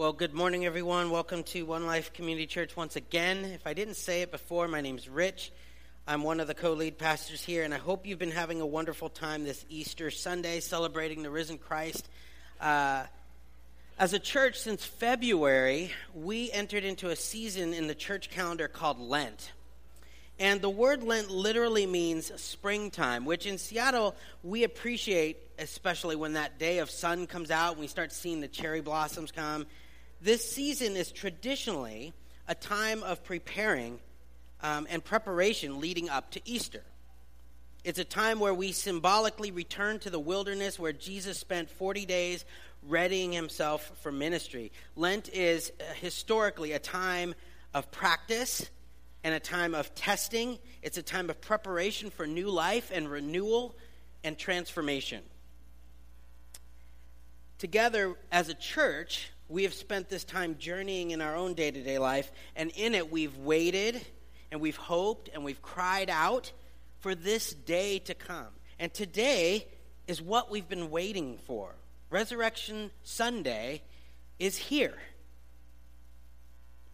Well, good morning, everyone. Welcome to One Life Community Church once again. If I didn't say it before, my name's Rich. I'm one of the co lead pastors here, and I hope you've been having a wonderful time this Easter Sunday celebrating the risen Christ. Uh, as a church, since February, we entered into a season in the church calendar called Lent. And the word Lent literally means springtime, which in Seattle we appreciate, especially when that day of sun comes out and we start seeing the cherry blossoms come. This season is traditionally a time of preparing um, and preparation leading up to Easter. It's a time where we symbolically return to the wilderness where Jesus spent 40 days readying himself for ministry. Lent is uh, historically a time of practice and a time of testing. It's a time of preparation for new life and renewal and transformation. Together as a church, we have spent this time journeying in our own day to day life, and in it we've waited and we've hoped and we've cried out for this day to come. And today is what we've been waiting for. Resurrection Sunday is here.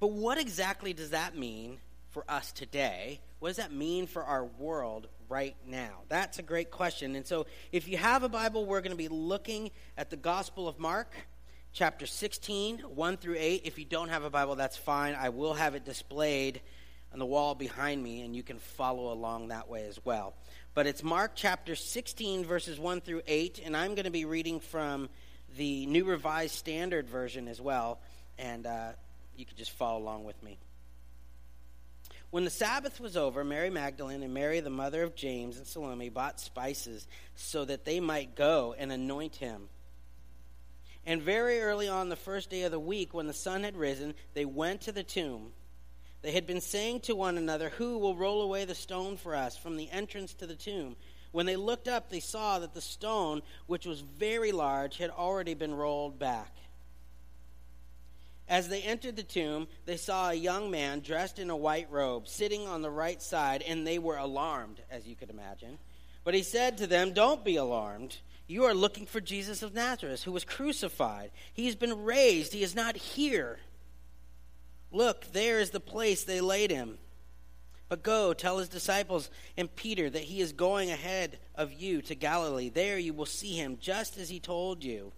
But what exactly does that mean for us today? What does that mean for our world right now? That's a great question. And so, if you have a Bible, we're going to be looking at the Gospel of Mark, chapter 16, 1 through 8. If you don't have a Bible, that's fine. I will have it displayed on the wall behind me, and you can follow along that way as well. But it's Mark chapter 16, verses 1 through 8, and I'm going to be reading from the New Revised Standard Version as well, and uh, you can just follow along with me. When the Sabbath was over, Mary Magdalene and Mary, the mother of James and Salome, bought spices so that they might go and anoint him. And very early on the first day of the week, when the sun had risen, they went to the tomb. They had been saying to one another, Who will roll away the stone for us from the entrance to the tomb? When they looked up, they saw that the stone, which was very large, had already been rolled back. As they entered the tomb, they saw a young man dressed in a white robe sitting on the right side, and they were alarmed, as you could imagine. But he said to them, Don't be alarmed. You are looking for Jesus of Nazareth, who was crucified. He has been raised, he is not here. Look, there is the place they laid him. But go, tell his disciples and Peter that he is going ahead of you to Galilee. There you will see him, just as he told you.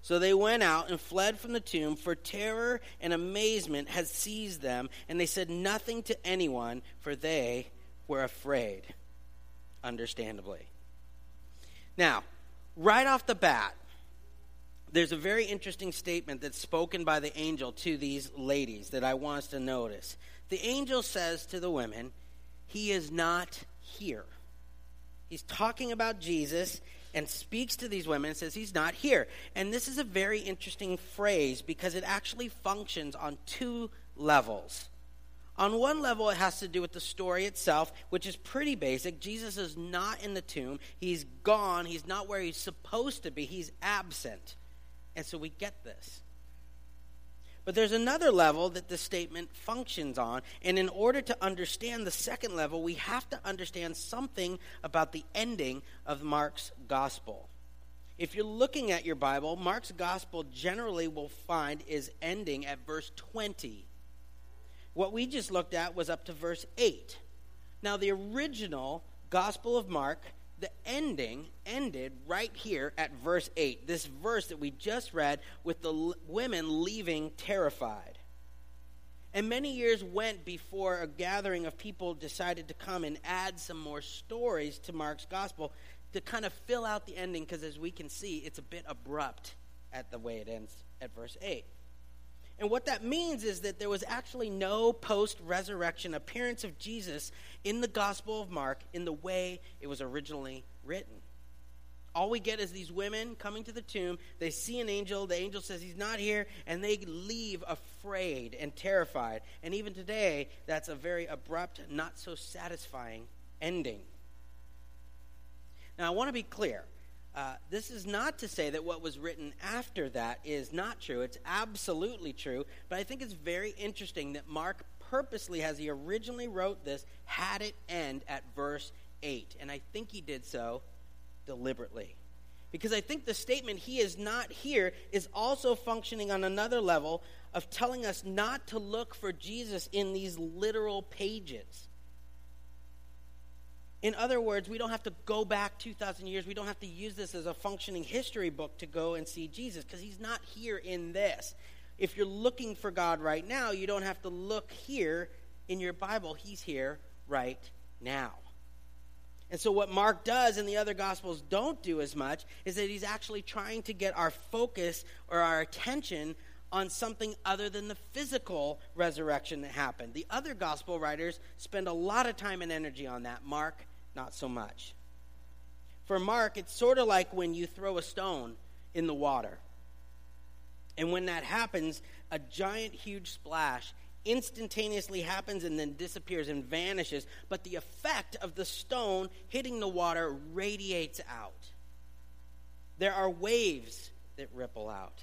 So they went out and fled from the tomb, for terror and amazement had seized them, and they said nothing to anyone, for they were afraid, understandably. Now, right off the bat, there's a very interesting statement that's spoken by the angel to these ladies that I want us to notice. The angel says to the women, He is not here. He's talking about Jesus, and speaks to these women and says he's not here. And this is a very interesting phrase because it actually functions on two levels. On one level, it has to do with the story itself, which is pretty basic. Jesus is not in the tomb. He's gone. He's not where he's supposed to be. He's absent. And so we get this. But there's another level that the statement functions on. And in order to understand the second level, we have to understand something about the ending of Mark's gospel. If you're looking at your Bible, Mark's gospel generally will find is ending at verse 20. What we just looked at was up to verse 8. Now, the original Gospel of Mark the ending ended right here at verse 8. This verse that we just read with the l- women leaving terrified. And many years went before a gathering of people decided to come and add some more stories to Mark's gospel to kind of fill out the ending because, as we can see, it's a bit abrupt at the way it ends at verse 8. And what that means is that there was actually no post resurrection appearance of Jesus in the Gospel of Mark in the way it was originally written. All we get is these women coming to the tomb. They see an angel. The angel says he's not here, and they leave afraid and terrified. And even today, that's a very abrupt, not so satisfying ending. Now, I want to be clear. Uh, this is not to say that what was written after that is not true. It's absolutely true. But I think it's very interesting that Mark purposely, as he originally wrote this, had it end at verse 8. And I think he did so deliberately. Because I think the statement, he is not here, is also functioning on another level of telling us not to look for Jesus in these literal pages. In other words, we don't have to go back 2,000 years. We don't have to use this as a functioning history book to go and see Jesus because he's not here in this. If you're looking for God right now, you don't have to look here in your Bible. He's here right now. And so, what Mark does and the other Gospels don't do as much is that he's actually trying to get our focus or our attention on something other than the physical resurrection that happened. The other Gospel writers spend a lot of time and energy on that. Mark not so much. For Mark, it's sort of like when you throw a stone in the water. And when that happens, a giant, huge splash instantaneously happens and then disappears and vanishes, but the effect of the stone hitting the water radiates out. There are waves that ripple out.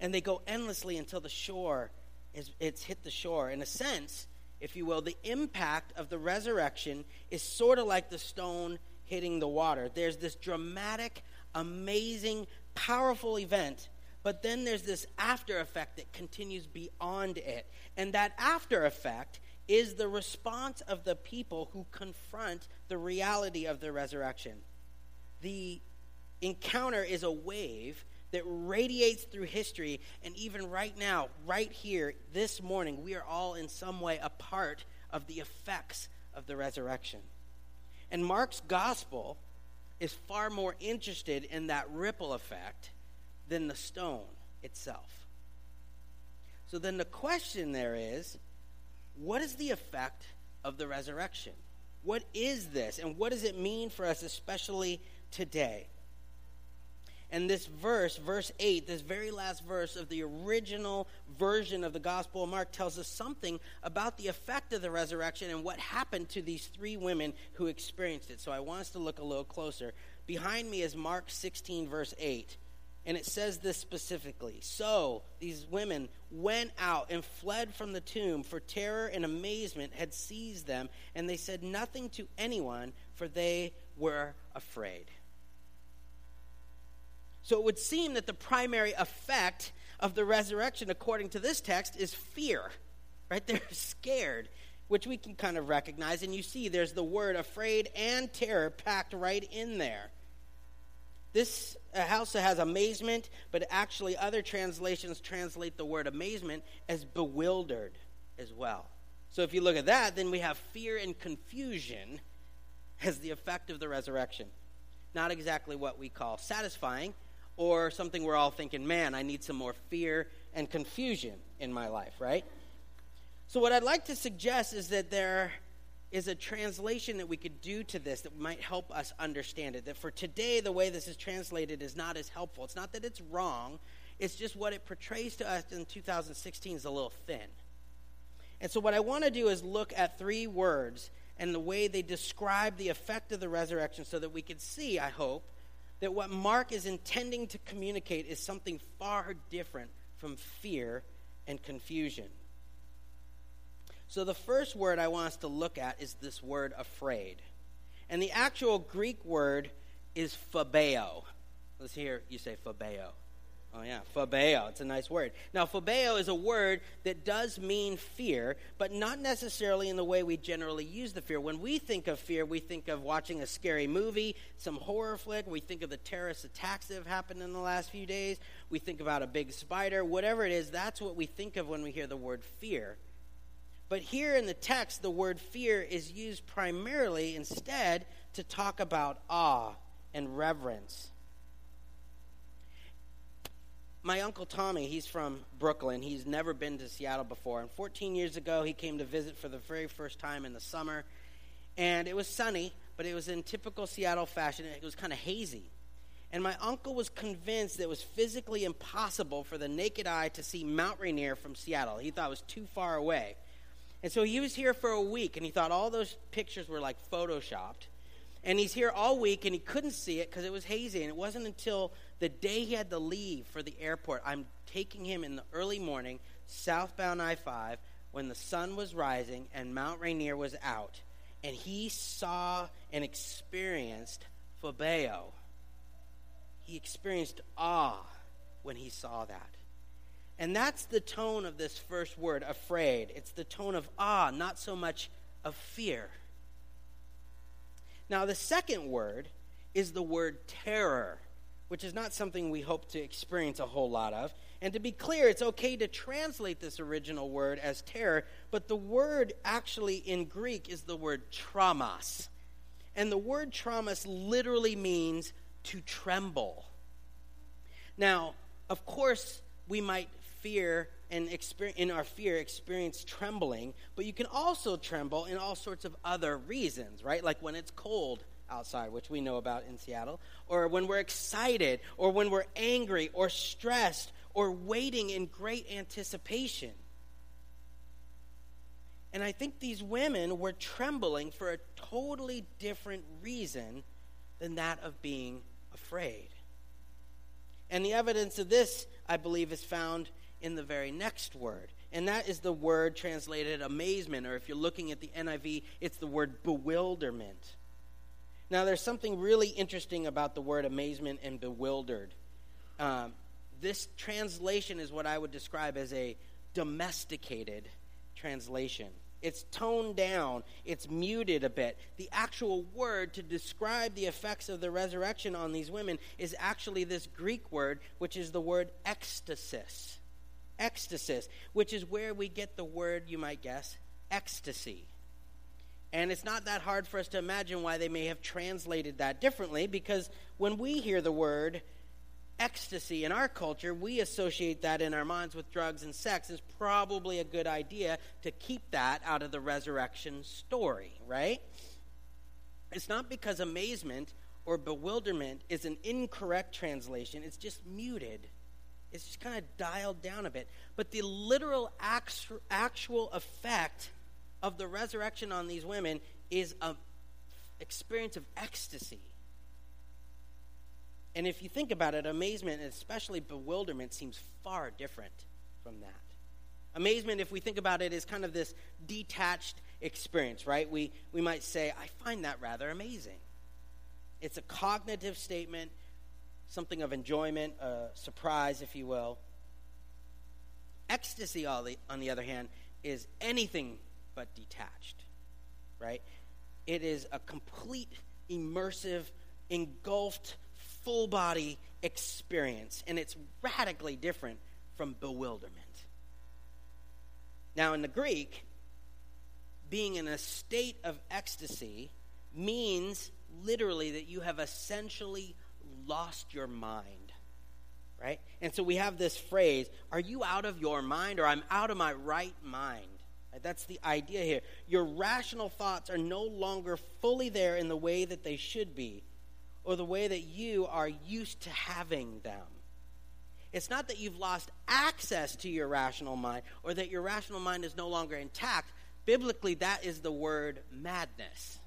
And they go endlessly until the shore is it's hit the shore. In a sense, if you will, the impact of the resurrection is sort of like the stone hitting the water. There's this dramatic, amazing, powerful event, but then there's this after effect that continues beyond it. And that after effect is the response of the people who confront the reality of the resurrection. The encounter is a wave that radiates through history. And even right now, right here, this morning, we are all in some way a part of the effects of the resurrection. And Mark's gospel is far more interested in that ripple effect than the stone itself. So then the question there is what is the effect of the resurrection? What is this? And what does it mean for us, especially today? And this verse, verse 8, this very last verse of the original version of the Gospel of Mark, tells us something about the effect of the resurrection and what happened to these three women who experienced it. So I want us to look a little closer. Behind me is Mark 16, verse 8. And it says this specifically So these women went out and fled from the tomb, for terror and amazement had seized them, and they said nothing to anyone, for they were afraid. So it would seem that the primary effect of the resurrection, according to this text, is fear. Right? They're scared, which we can kind of recognize. And you see there's the word afraid and terror packed right in there. This uh, also has amazement, but actually, other translations translate the word amazement as bewildered as well. So if you look at that, then we have fear and confusion as the effect of the resurrection. Not exactly what we call satisfying, or something we're all thinking, man, I need some more fear and confusion in my life, right? So, what I'd like to suggest is that there is a translation that we could do to this that might help us understand it. That for today, the way this is translated is not as helpful. It's not that it's wrong, it's just what it portrays to us in 2016 is a little thin. And so, what I want to do is look at three words and the way they describe the effect of the resurrection so that we could see, I hope, that what Mark is intending to communicate is something far different from fear and confusion. So, the first word I want us to look at is this word afraid. And the actual Greek word is phobeo. Let's hear you say phobeo. Oh, yeah, phobeo. It's a nice word. Now, phobeo is a word that does mean fear, but not necessarily in the way we generally use the fear. When we think of fear, we think of watching a scary movie, some horror flick. We think of the terrorist attacks that have happened in the last few days. We think about a big spider. Whatever it is, that's what we think of when we hear the word fear. But here in the text, the word fear is used primarily instead to talk about awe and reverence my uncle Tommy, he's from Brooklyn. He's never been to Seattle before. And 14 years ago, he came to visit for the very first time in the summer. And it was sunny, but it was in typical Seattle fashion. It was kind of hazy. And my uncle was convinced that it was physically impossible for the naked eye to see Mount Rainier from Seattle. He thought it was too far away. And so he was here for a week, and he thought all those pictures were like photoshopped. And he's here all week, and he couldn't see it because it was hazy. And it wasn't until the day he had to leave for the airport, I'm taking him in the early morning, southbound I 5, when the sun was rising and Mount Rainier was out. And he saw and experienced phobeo. He experienced awe when he saw that. And that's the tone of this first word, afraid. It's the tone of awe, not so much of fear. Now, the second word is the word terror, which is not something we hope to experience a whole lot of. And to be clear, it's okay to translate this original word as terror, but the word actually in Greek is the word tromos. And the word tromos literally means to tremble. Now, of course, we might fear and in our fear experience trembling, but you can also tremble in all sorts of other reasons, right? Like when it's cold outside, which we know about in Seattle, or when we're excited, or when we're angry, or stressed, or waiting in great anticipation. And I think these women were trembling for a totally different reason than that of being afraid. And the evidence of this, I believe, is found in the very next word. And that is the word translated amazement, or if you're looking at the NIV, it's the word bewilderment. Now, there's something really interesting about the word amazement and bewildered. Um, this translation is what I would describe as a domesticated translation. It's toned down, it's muted a bit. The actual word to describe the effects of the resurrection on these women is actually this Greek word, which is the word ecstasis. Ecstasis, which is where we get the word, you might guess, ecstasy. And it's not that hard for us to imagine why they may have translated that differently, because when we hear the word ecstasy in our culture, we associate that in our minds with drugs and sex is probably a good idea to keep that out of the resurrection story, right? It's not because amazement or bewilderment is an incorrect translation, it's just muted. It's just kind of dialed down a bit. But the literal actual effect of the resurrection on these women is an experience of ecstasy and if you think about it, amazement and especially bewilderment seems far different from that. Amazement, if we think about it, is kind of this detached experience, right? We, we might say, I find that rather amazing. It's a cognitive statement, something of enjoyment, a surprise, if you will. Ecstasy, on the other hand, is anything but detached, right? It is a complete, immersive, engulfed full body experience, and it's radically different from bewilderment. Now, in the Greek, being in a state of ecstasy means literally that you have essentially lost your mind. Right? And so we have this phrase, are you out of your mind or I'm out of my right mind? That's the idea here. Your rational thoughts are no longer fully there in the way that they should be or the way that you are used to having them. It's not that you've lost access to your rational mind or that your rational mind is no longer intact. Biblically, that is the word madness.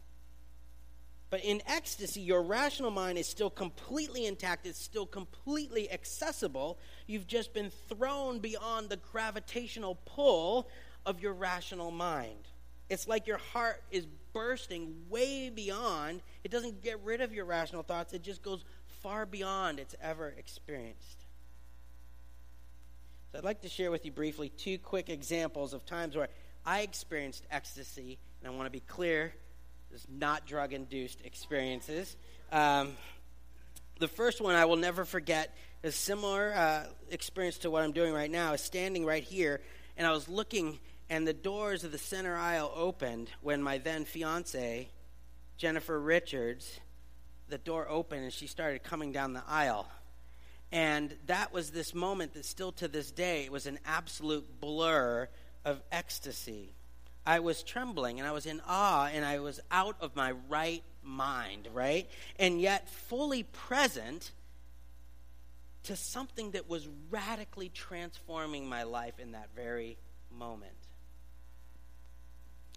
But in ecstasy, your rational mind is still completely intact, it's still completely accessible. You've just been thrown beyond the gravitational pull of your rational mind. It's like your heart is bursting way beyond. It doesn't get rid of your rational thoughts, it just goes far beyond its ever experienced. So I'd like to share with you briefly two quick examples of times where I experienced ecstasy, and I want to be clear, this not drug induced experiences. Um, the first one I will never forget is similar uh, experience to what I'm doing right now. Is standing right here, and I was looking and the doors of the center aisle opened when my then fiance, Jennifer Richards, the door opened and she started coming down the aisle. And that was this moment that still to this day was an absolute blur of ecstasy. I was trembling and I was in awe and I was out of my right mind, right? And yet fully present to something that was radically transforming my life in that very moment.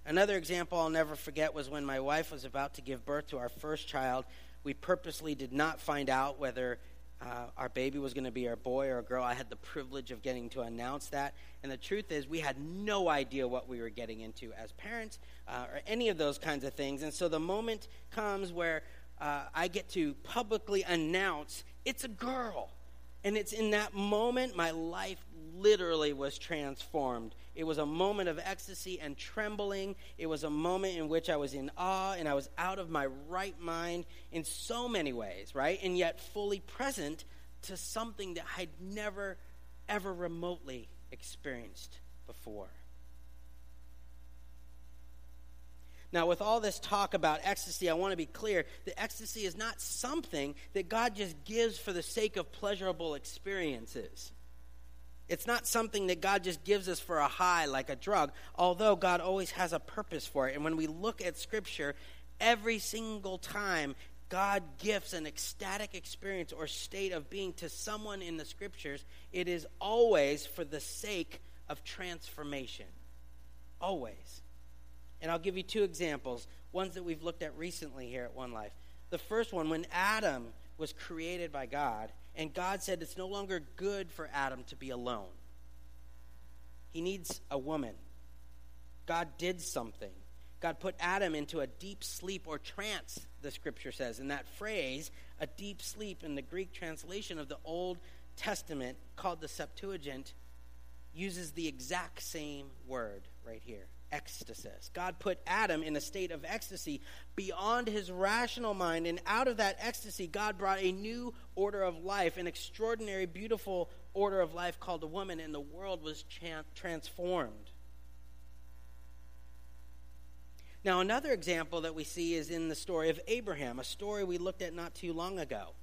Another example I'll never forget was when my wife was about to give birth to our first child. We purposely did not find out whether uh, our baby was going to be a boy or a girl. I had the privilege of getting to announce that. And the truth is, we had no idea what we were getting into as parents uh, or any of those kinds of things. And so the moment comes where uh, I get to publicly announce it's a girl. And it's in that moment my life literally was transformed. It was a moment of ecstasy and trembling. It was a moment in which I was in awe and I was out of my right mind in so many ways, right? And yet fully present to something that I'd never, ever remotely experienced before. Now, with all this talk about ecstasy, I want to be clear that ecstasy is not something that God just gives for the sake of pleasurable experiences. It's not something that God just gives us for a high like a drug, although God always has a purpose for it. And when we look at Scripture, every single time God gifts an ecstatic experience or state of being to someone in the Scriptures, it is always for the sake of transformation. Always. And I'll give you two examples, ones that we've looked at recently here at One Life. The first one, when Adam was created by God, and God said it's no longer good for Adam to be alone. He needs a woman. God did something. God put Adam into a deep sleep or trance, the scripture says. And that phrase, a deep sleep, in the Greek translation of the Old Testament called the Septuagint, uses the exact same word right here ecstasy. God put Adam in a state of ecstasy beyond his rational mind, and out of that ecstasy, God brought a new order of life, an extraordinary, beautiful order of life called a woman, and the world was transformed. Now, another example that we see is in the story of Abraham, a story we looked at not too long ago.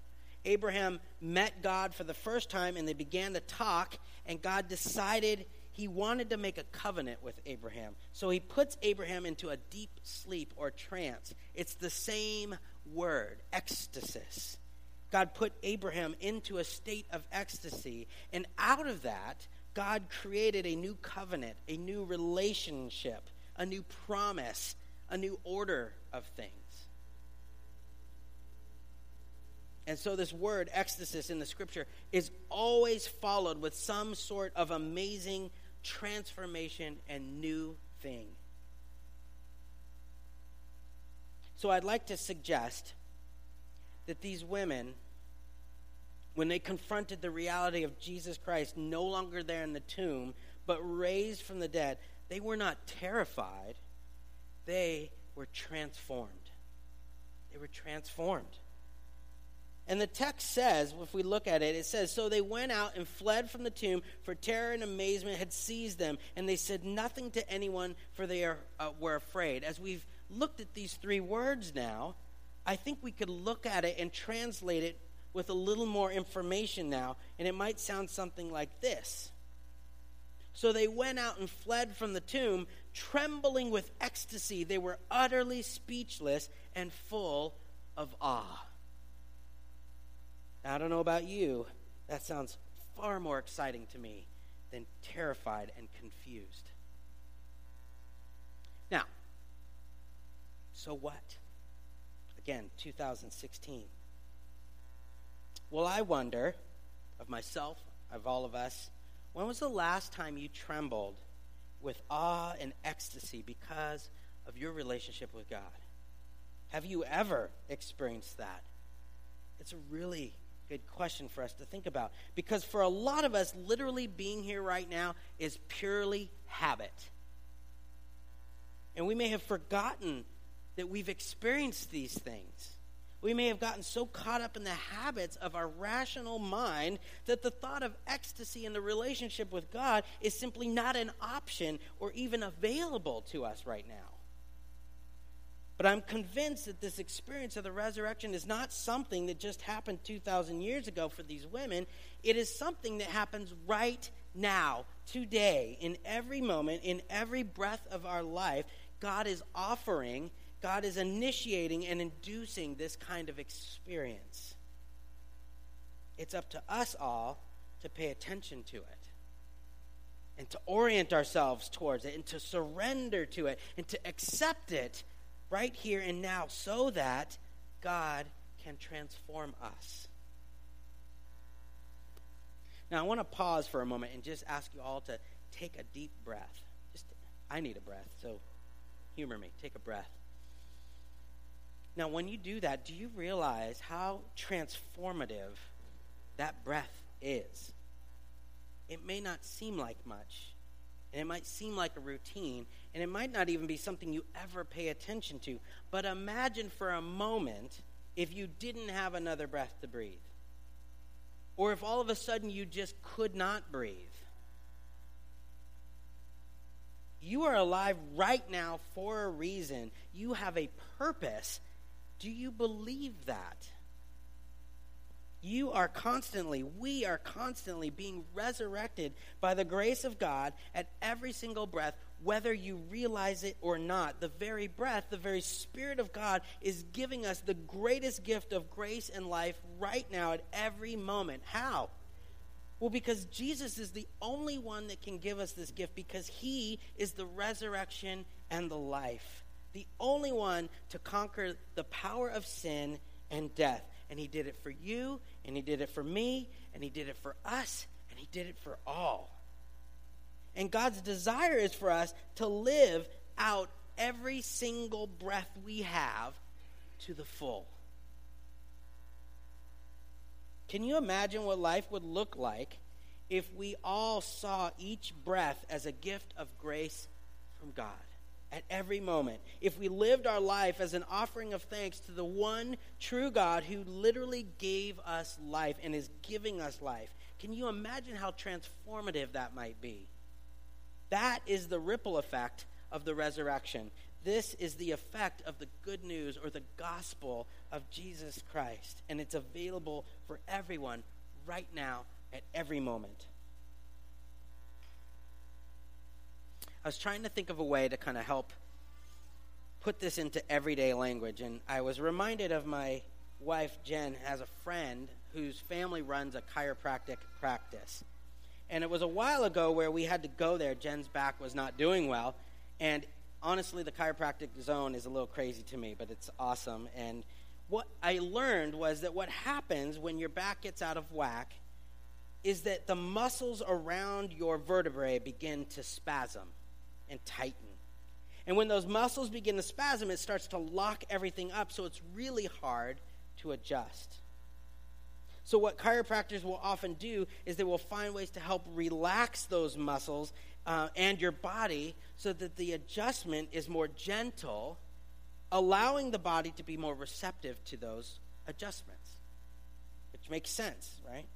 Abraham met God for the first time and they began to talk, and God decided he wanted to make a covenant with Abraham. So he puts Abraham into a deep sleep or trance. It's the same word, ecstasy. God put Abraham into a state of ecstasy, and out of that, God created a new covenant, a new relationship, a new promise, a new order of things. And so, this word, ecstasy, in the scripture is always followed with some sort of amazing transformation and new thing. So I'd like to suggest that these women, when they confronted the reality of Jesus Christ no longer there in the tomb, but raised from the dead, they were not terrified, they were transformed. They were transformed. And the text says, if we look at it, it says, So they went out and fled from the tomb, for terror and amazement had seized them, and they said nothing to anyone, for they are, uh, were afraid. As we've looked at these three words now, I think we could look at it and translate it with a little more information now, and it might sound something like this. So they went out and fled from the tomb, trembling with ecstasy. They were utterly speechless and full of awe. Now, I don't know about you, that sounds far more exciting to me than terrified and confused. Now, so what? Again, 2016. Well, I wonder of myself, of all of us, when was the last time you trembled with awe and ecstasy because of your relationship with God? Have you ever experienced that? It's a really good question for us to think about. Because for a lot of us, literally being here right now is purely habit. And we may have forgotten that we've experienced these things. We may have gotten so caught up in the habits of our rational mind that the thought of ecstasy in the relationship with God is simply not an option or even available to us right now. But I'm convinced that this experience of the resurrection is not something that just happened 2,000 years ago for these women. It is something that happens right now, today, in every moment, in every breath of our life. God is offering, God is initiating and inducing this kind of experience. It's up to us all to pay attention to it and to orient ourselves towards it and to surrender to it and to accept it right here and now so that God can transform us. Now, I want to pause for a moment and just ask you all to take a deep breath. Just, I need a breath, so humor me. Take a breath. Now, when you do that, do you realize how transformative that breath is? It may not seem like much, and it might seem like a routine, and it might not even be something you ever pay attention to. But imagine for a moment if you didn't have another breath to breathe, or if all of a sudden you just could not breathe. You are alive right now for a reason. You have a purpose. Do you believe that? You are constantly, we are constantly being resurrected by the grace of God at every single breath, whether you realize it or not. The very breath, the very Spirit of God is giving us the greatest gift of grace and life right now at every moment. How? Well, because Jesus is the only one that can give us this gift because he is the resurrection and the life. The only one to conquer the power of sin and death. And he did it for you, and he did it for me, and he did it for us, and he did it for all. And God's desire is for us to live out every single breath we have to the full. Can you imagine what life would look like if we all saw each breath as a gift of grace from God? At every moment, if we lived our life as an offering of thanks to the one true God who literally gave us life and is giving us life, can you imagine how transformative that might be? That is the ripple effect of the resurrection. This is the effect of the good news or the gospel of Jesus Christ. And it's available for everyone right now at every moment. I was trying to think of a way to kind of help put this into everyday language, and I was reminded of my wife, Jen, has a friend whose family runs a chiropractic practice. And it was a while ago where we had to go there. Jen's back was not doing well. And honestly, the chiropractic zone is a little crazy to me, but it's awesome. And what I learned was that what happens when your back gets out of whack is that the muscles around your vertebrae begin to spasm and tighten. And when those muscles begin to spasm, it starts to lock everything up, so it's really hard to adjust. So, what chiropractors will often do is they will find ways to help relax those muscles uh, and your body so that the adjustment is more gentle, allowing the body to be more receptive to those adjustments. Which makes sense, right?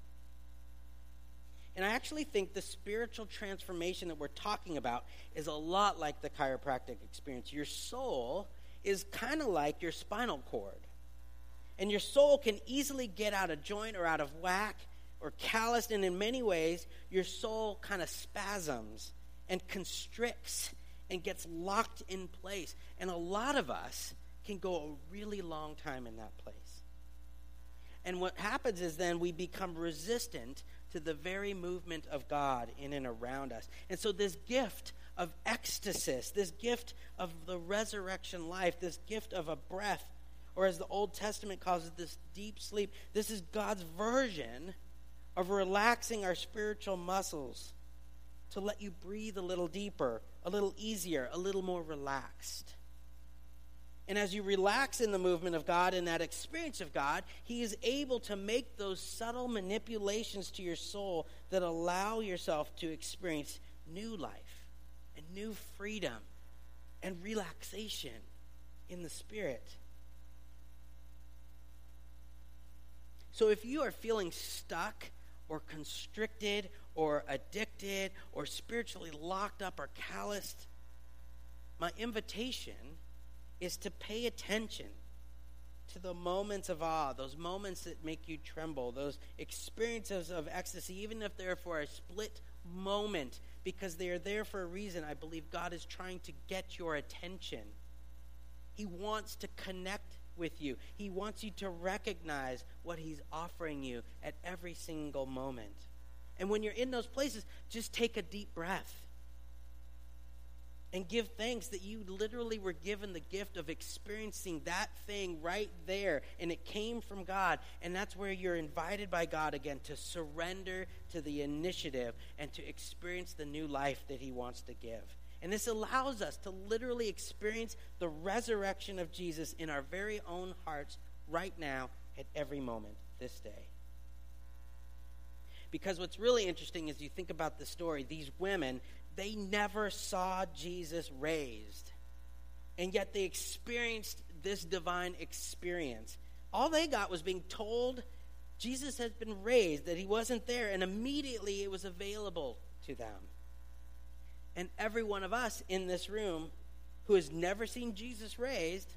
And I actually think the spiritual transformation that we're talking about is a lot like the chiropractic experience. Your soul is kind of like your spinal cord. And your soul can easily get out of joint or out of whack or calloused, and in many ways, your soul kind of spasms and constricts and gets locked in place. And a lot of us can go a really long time in that place. And what happens is then we become resistant to the very movement of God in and around us. And so, this gift of ecstasy, this gift of the resurrection life, this gift of a breath, or as the Old Testament calls it, this deep sleep, this is God's version of relaxing our spiritual muscles to let you breathe a little deeper, a little easier, a little more relaxed. And as you relax in the movement of God and that experience of God, He is able to make those subtle manipulations to your soul that allow yourself to experience new life and new freedom and relaxation in the Spirit. So if you are feeling stuck or constricted or addicted or spiritually locked up or calloused, my invitation is to pay attention to the moments of awe, those moments that make you tremble, those experiences of ecstasy, even if they're for a split moment, because they are there for a reason. I believe God is trying to get your attention. He wants to connect with you, He wants you to recognize what He's offering you at every single moment. And when you're in those places, just take a deep breath and give thanks that you literally were given the gift of experiencing that thing right there. And it came from God. And that's where you're invited by God again to surrender to the initiative and to experience the new life that he wants to give. And this allows us to literally experience the resurrection of Jesus in our very own hearts right now at every moment this day. Because what's really interesting is you think about the story, these women, they never saw Jesus raised. And yet they experienced this divine experience. All they got was being told Jesus has been raised, that he wasn't there, and immediately it was available to them. And every one of us in this room who has never seen Jesus raised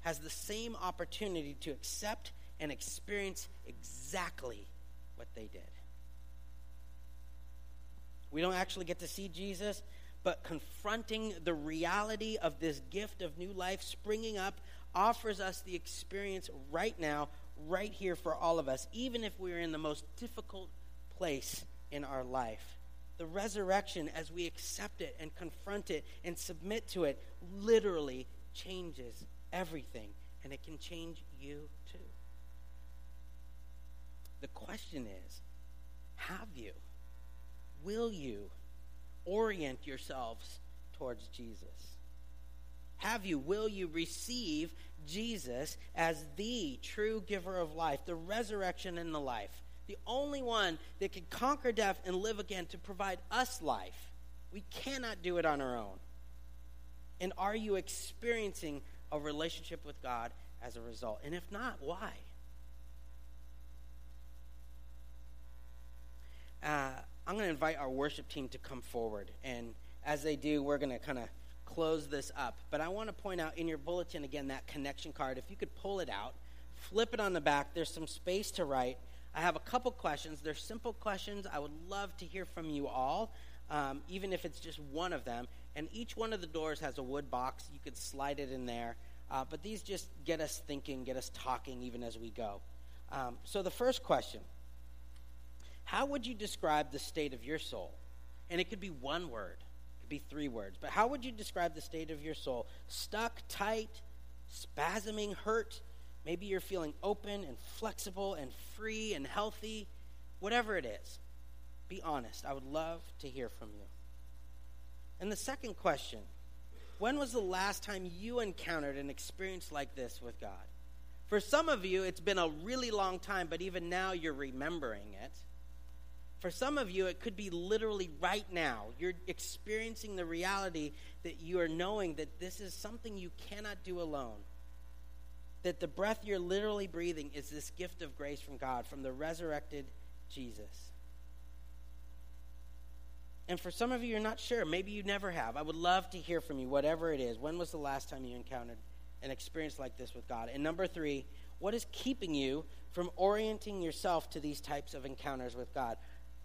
has the same opportunity to accept and experience exactly what they did. We don't actually get to see Jesus, but confronting the reality of this gift of new life springing up offers us the experience right now, right here for all of us, even if we're in the most difficult place in our life. The resurrection, as we accept it and confront it and submit to it, literally changes everything, and it can change you too. The question is have you? Will you orient yourselves towards Jesus? Have you, will you receive Jesus as the true giver of life, the resurrection and the life? The only one that can conquer death and live again to provide us life. We cannot do it on our own. And are you experiencing a relationship with God as a result? And if not, why? Uh, I'm going to invite our worship team to come forward. And as they do, we're going to kind of close this up. But I want to point out in your bulletin again that connection card. If you could pull it out, flip it on the back, there's some space to write. I have a couple questions. They're simple questions. I would love to hear from you all, um, even if it's just one of them. And each one of the doors has a wood box. You could slide it in there. Uh, but these just get us thinking, get us talking even as we go. Um, so the first question How would you describe the state of your soul? And it could be one word, it could be three words. But how would you describe the state of your soul? Stuck, tight, spasming, hurt? Maybe you're feeling open and flexible and free and healthy. Whatever it is, be honest. I would love to hear from you. And the second question when was the last time you encountered an experience like this with God? For some of you, it's been a really long time, but even now you're remembering it. For some of you, it could be literally right now. You're experiencing the reality that you are knowing that this is something you cannot do alone. That the breath you're literally breathing is this gift of grace from God, from the resurrected Jesus. And for some of you, you're not sure. Maybe you never have. I would love to hear from you, whatever it is. When was the last time you encountered an experience like this with God? And number three, what is keeping you from orienting yourself to these types of encounters with God?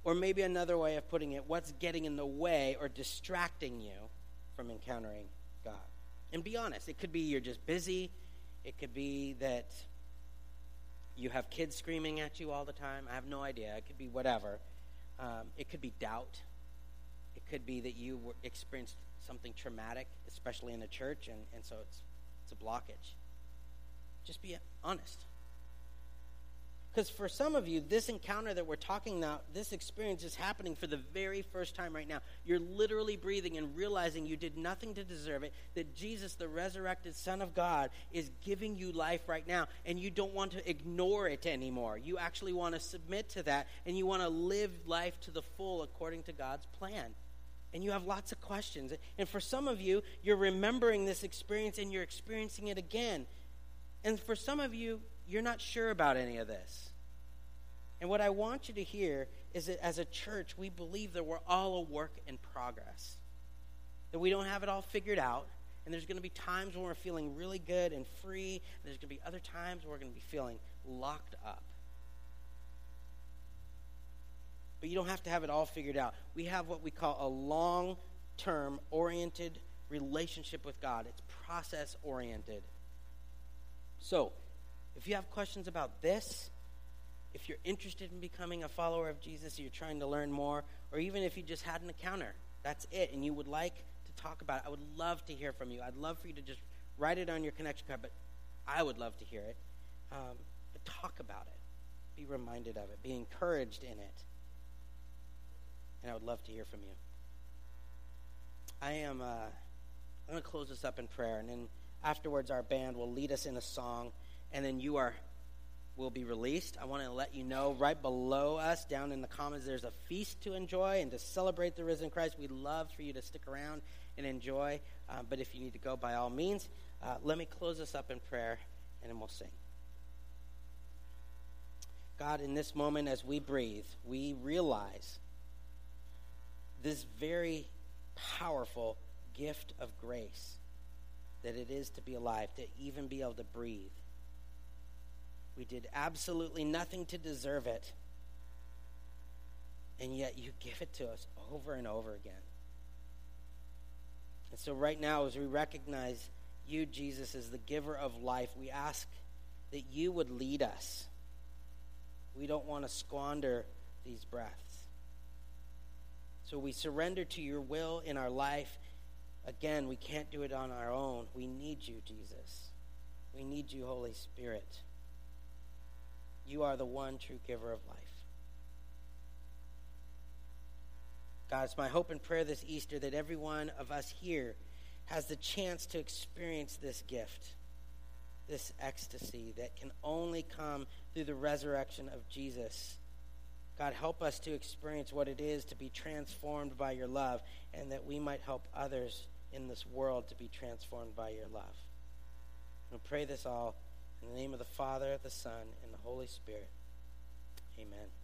Or maybe another way of putting it, what's getting in the way or distracting you from encountering God? And be honest, it could be you're just busy, it could be that you have kids screaming at you all the time. I have no idea. It could be whatever. Um, it could be doubt. It could be that you experienced something traumatic, especially in a church, and, and so it's, it's a blockage. Just be honest. Because for some of you, this encounter that we're talking about, this experience is happening for the very first time right now. You're literally breathing and realizing you did nothing to deserve it, that Jesus, the resurrected Son of God, is giving you life right now, and you don't want to ignore it anymore. You actually want to submit to that, and you want to live life to the full according to God's plan and you have lots of questions. And for some of you, you're remembering this experience and you're experiencing it again. And for some of you, you're not sure about any of this. And what I want you to hear is that as a church, we believe that we're all a work in progress, that we don't have it all figured out. And there's going to be times when we're feeling really good and free, and there's going to be other times where we're going to be feeling locked up. but you don't have to have it all figured out. We have what we call a long term oriented relationship with God, it's process oriented. So, if you have questions about this, if you're interested in becoming a follower of Jesus, you're trying to learn more, or even if you just had an encounter, that's it, and you would like to talk about it, I would love to hear from you. I'd love for you to just write it on your connection card, but I would love to hear it. Um, but talk about it. Be reminded of it. Be encouraged in it and I would love to hear from you. I am. Uh, I'm going to close this up in prayer, and then afterwards, our band will lead us in a song, and then you are will be released. I want to let you know right below us, down in the comments, there's a feast to enjoy and to celebrate the risen Christ. We'd love for you to stick around and enjoy. Uh, but if you need to go, by all means, uh, let me close this up in prayer, and then we'll sing. God, in this moment, as we breathe, we realize this very powerful gift of grace that it is to be alive, to even be able to breathe. We did absolutely nothing to deserve it. And yet you give it to us over and over again. And so, right now, as we recognize you, Jesus, as the giver of life, we ask that you would lead us. We don't want to squander these breaths. So we surrender to your will in our life. Again, we can't do it on our own. We need you, Jesus. We need you, Holy Spirit. You are the one true giver of life. God, it's my hope and prayer this Easter that every one of us here has the chance to experience this gift, this ecstasy that can only come through the resurrection of Jesus. God, help us to experience what it is to be transformed by your love, and that we might help others in this world to be transformed by your love. We pray this all in the name of the Father, the Son, Holy Spirit. Amen.